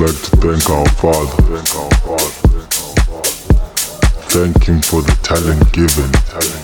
like to thank our Father. Thank Him for the talent given.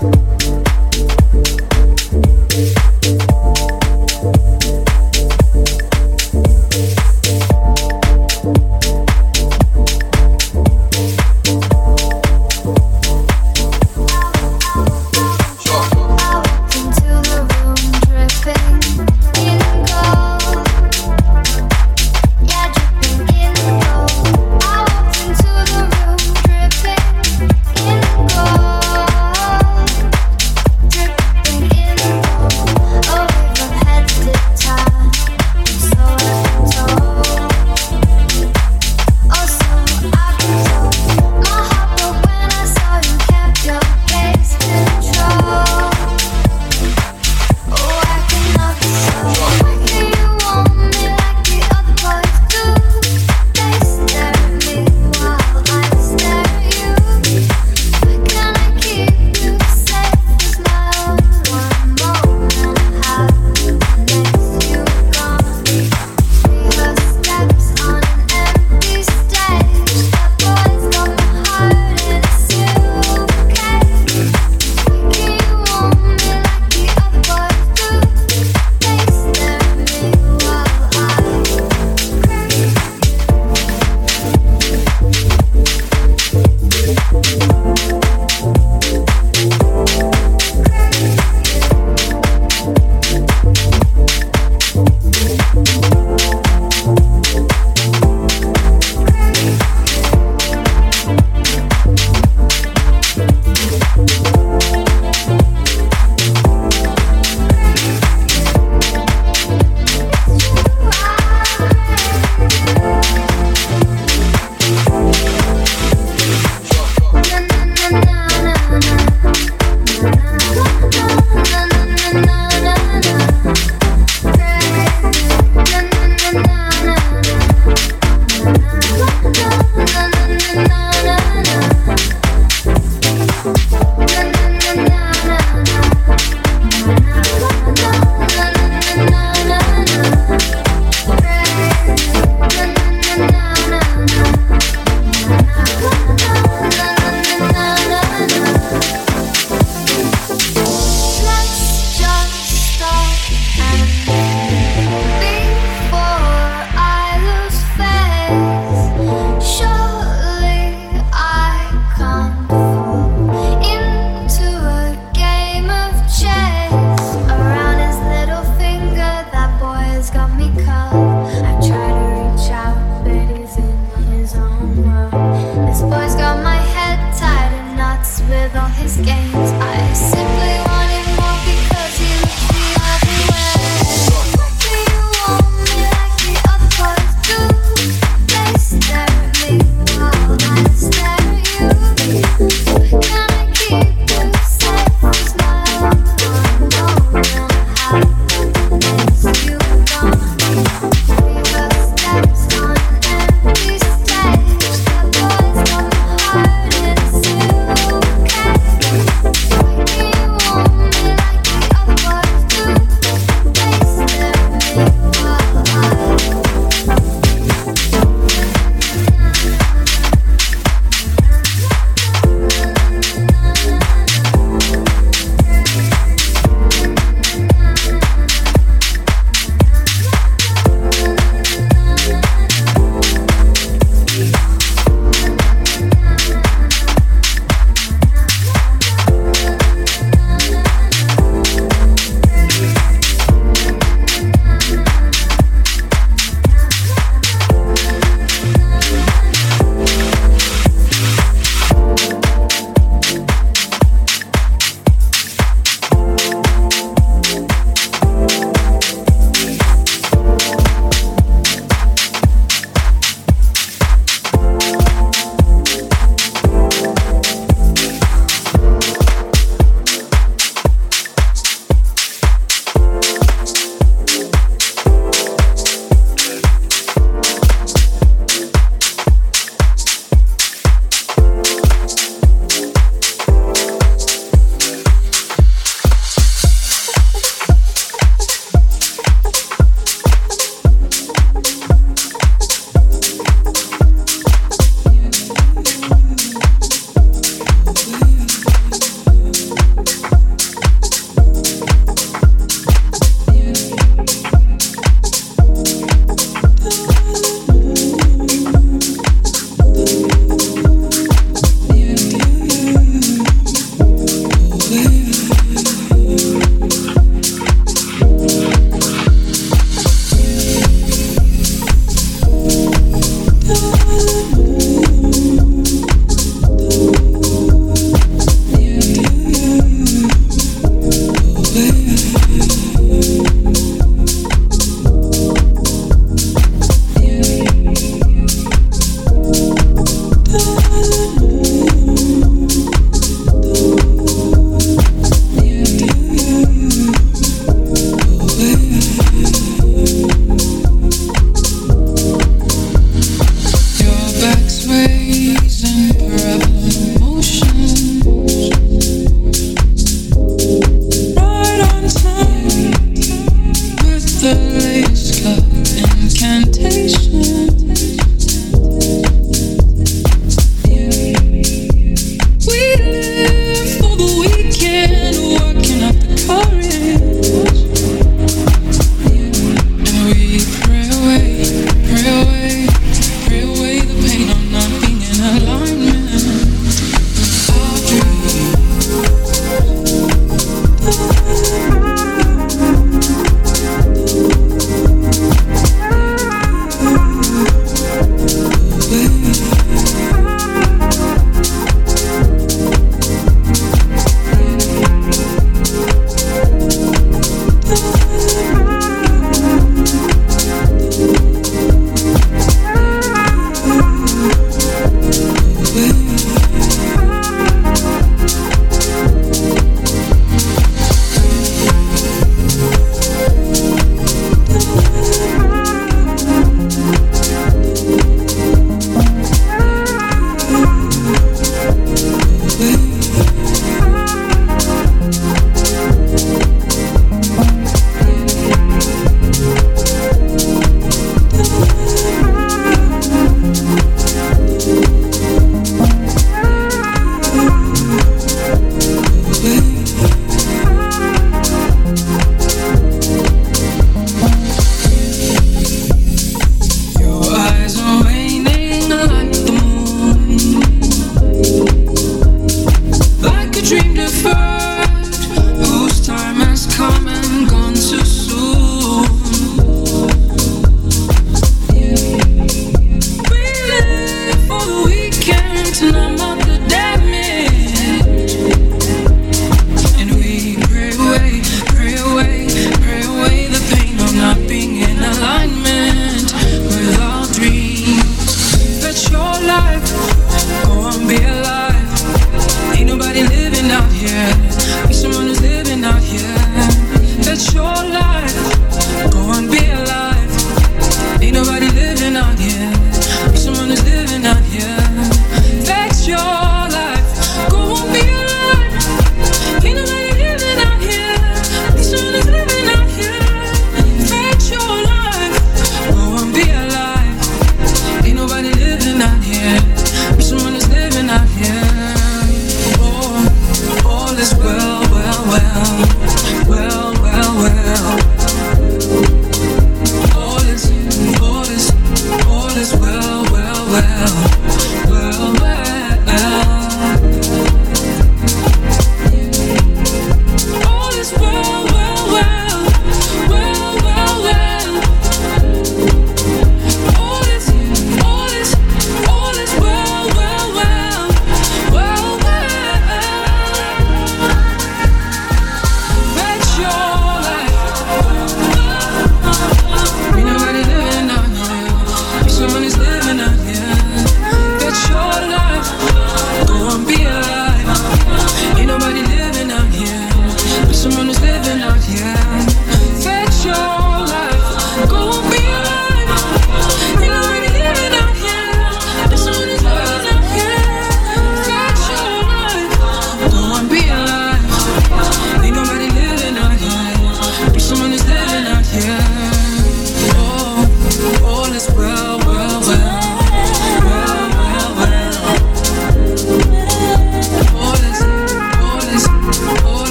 Bye.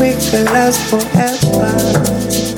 we could last forever.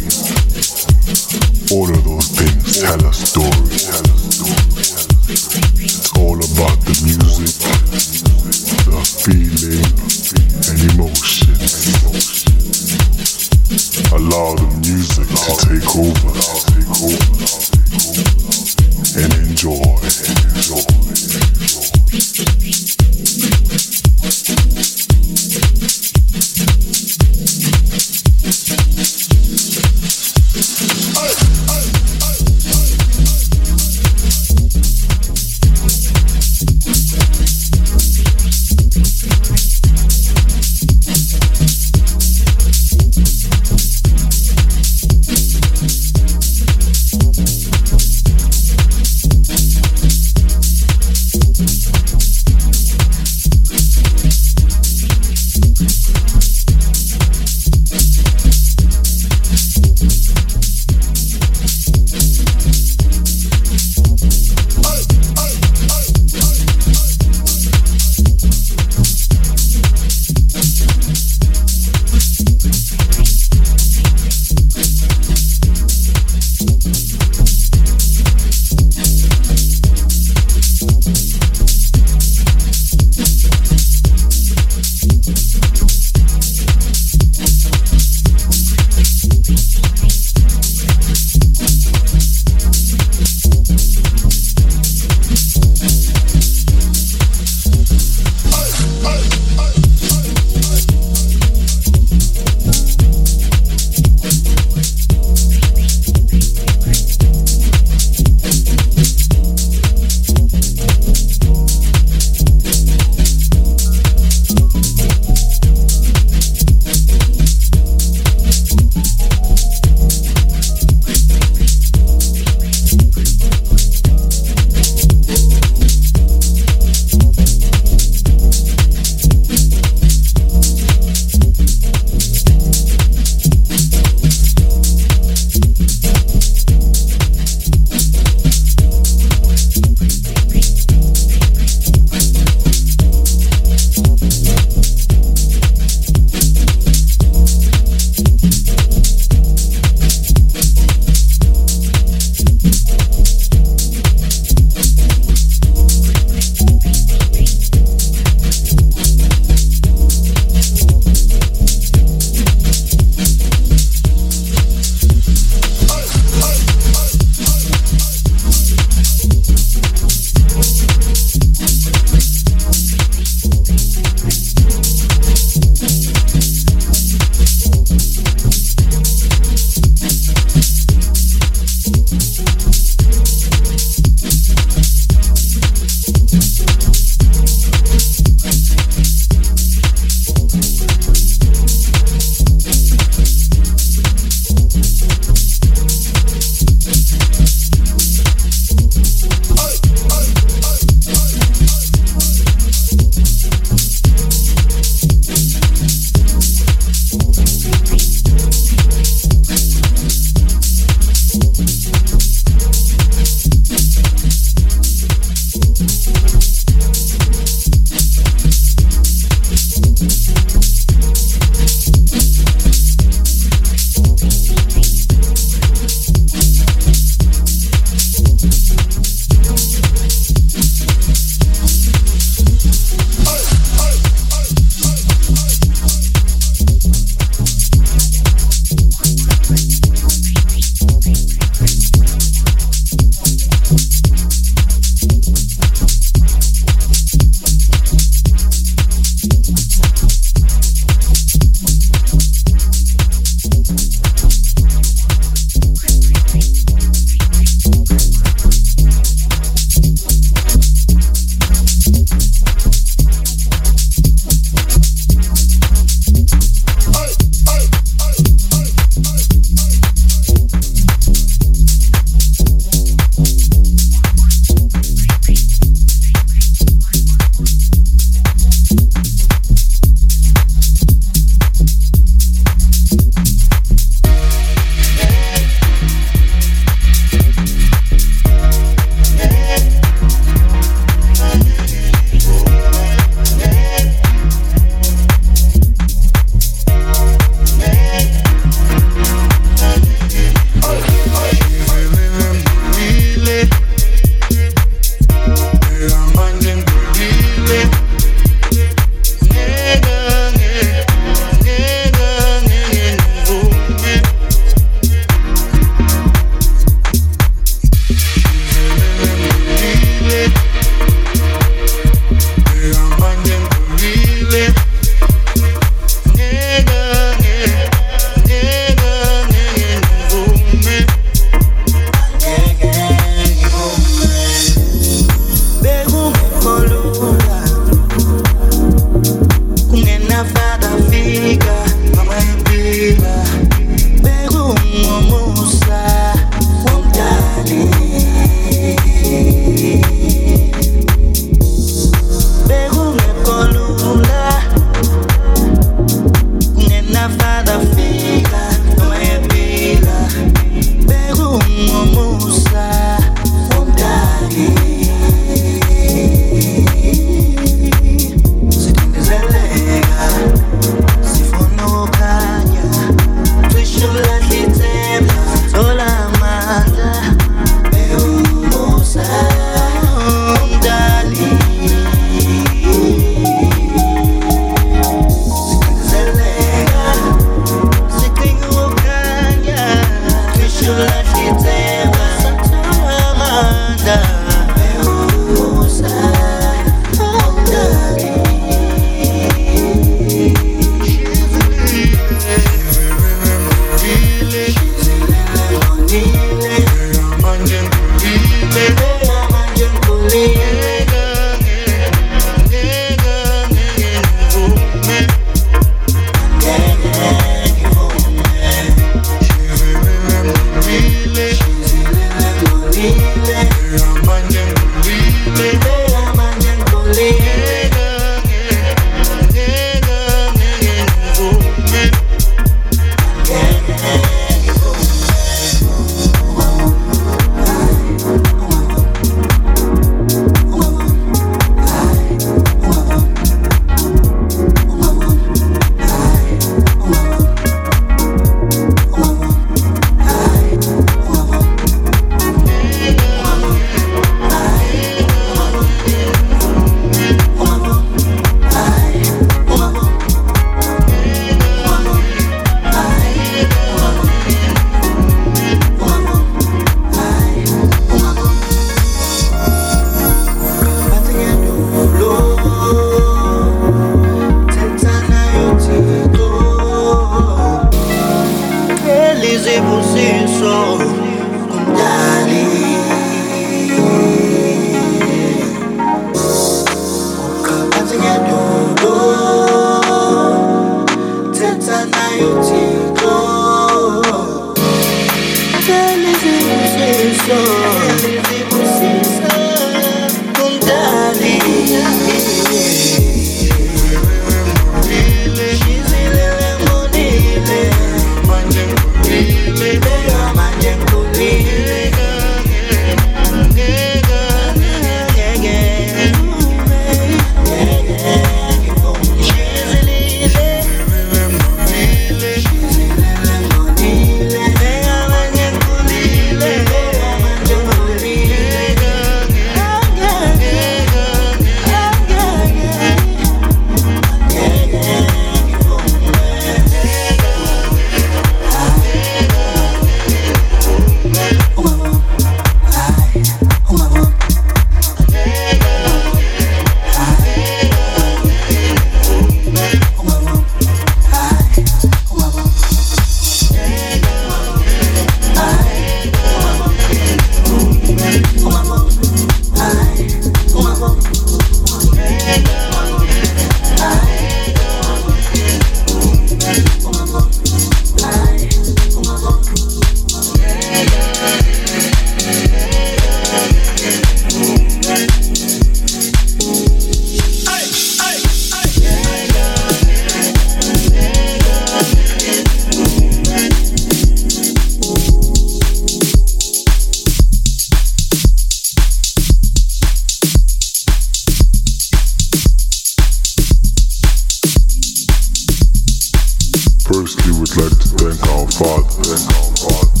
Firstly, we'd like to thank our Father, thank our Father,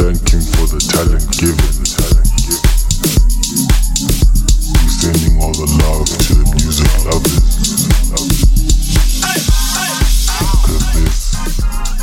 thank Him for the talent given. We're sending all the love to the music lovers. Cause this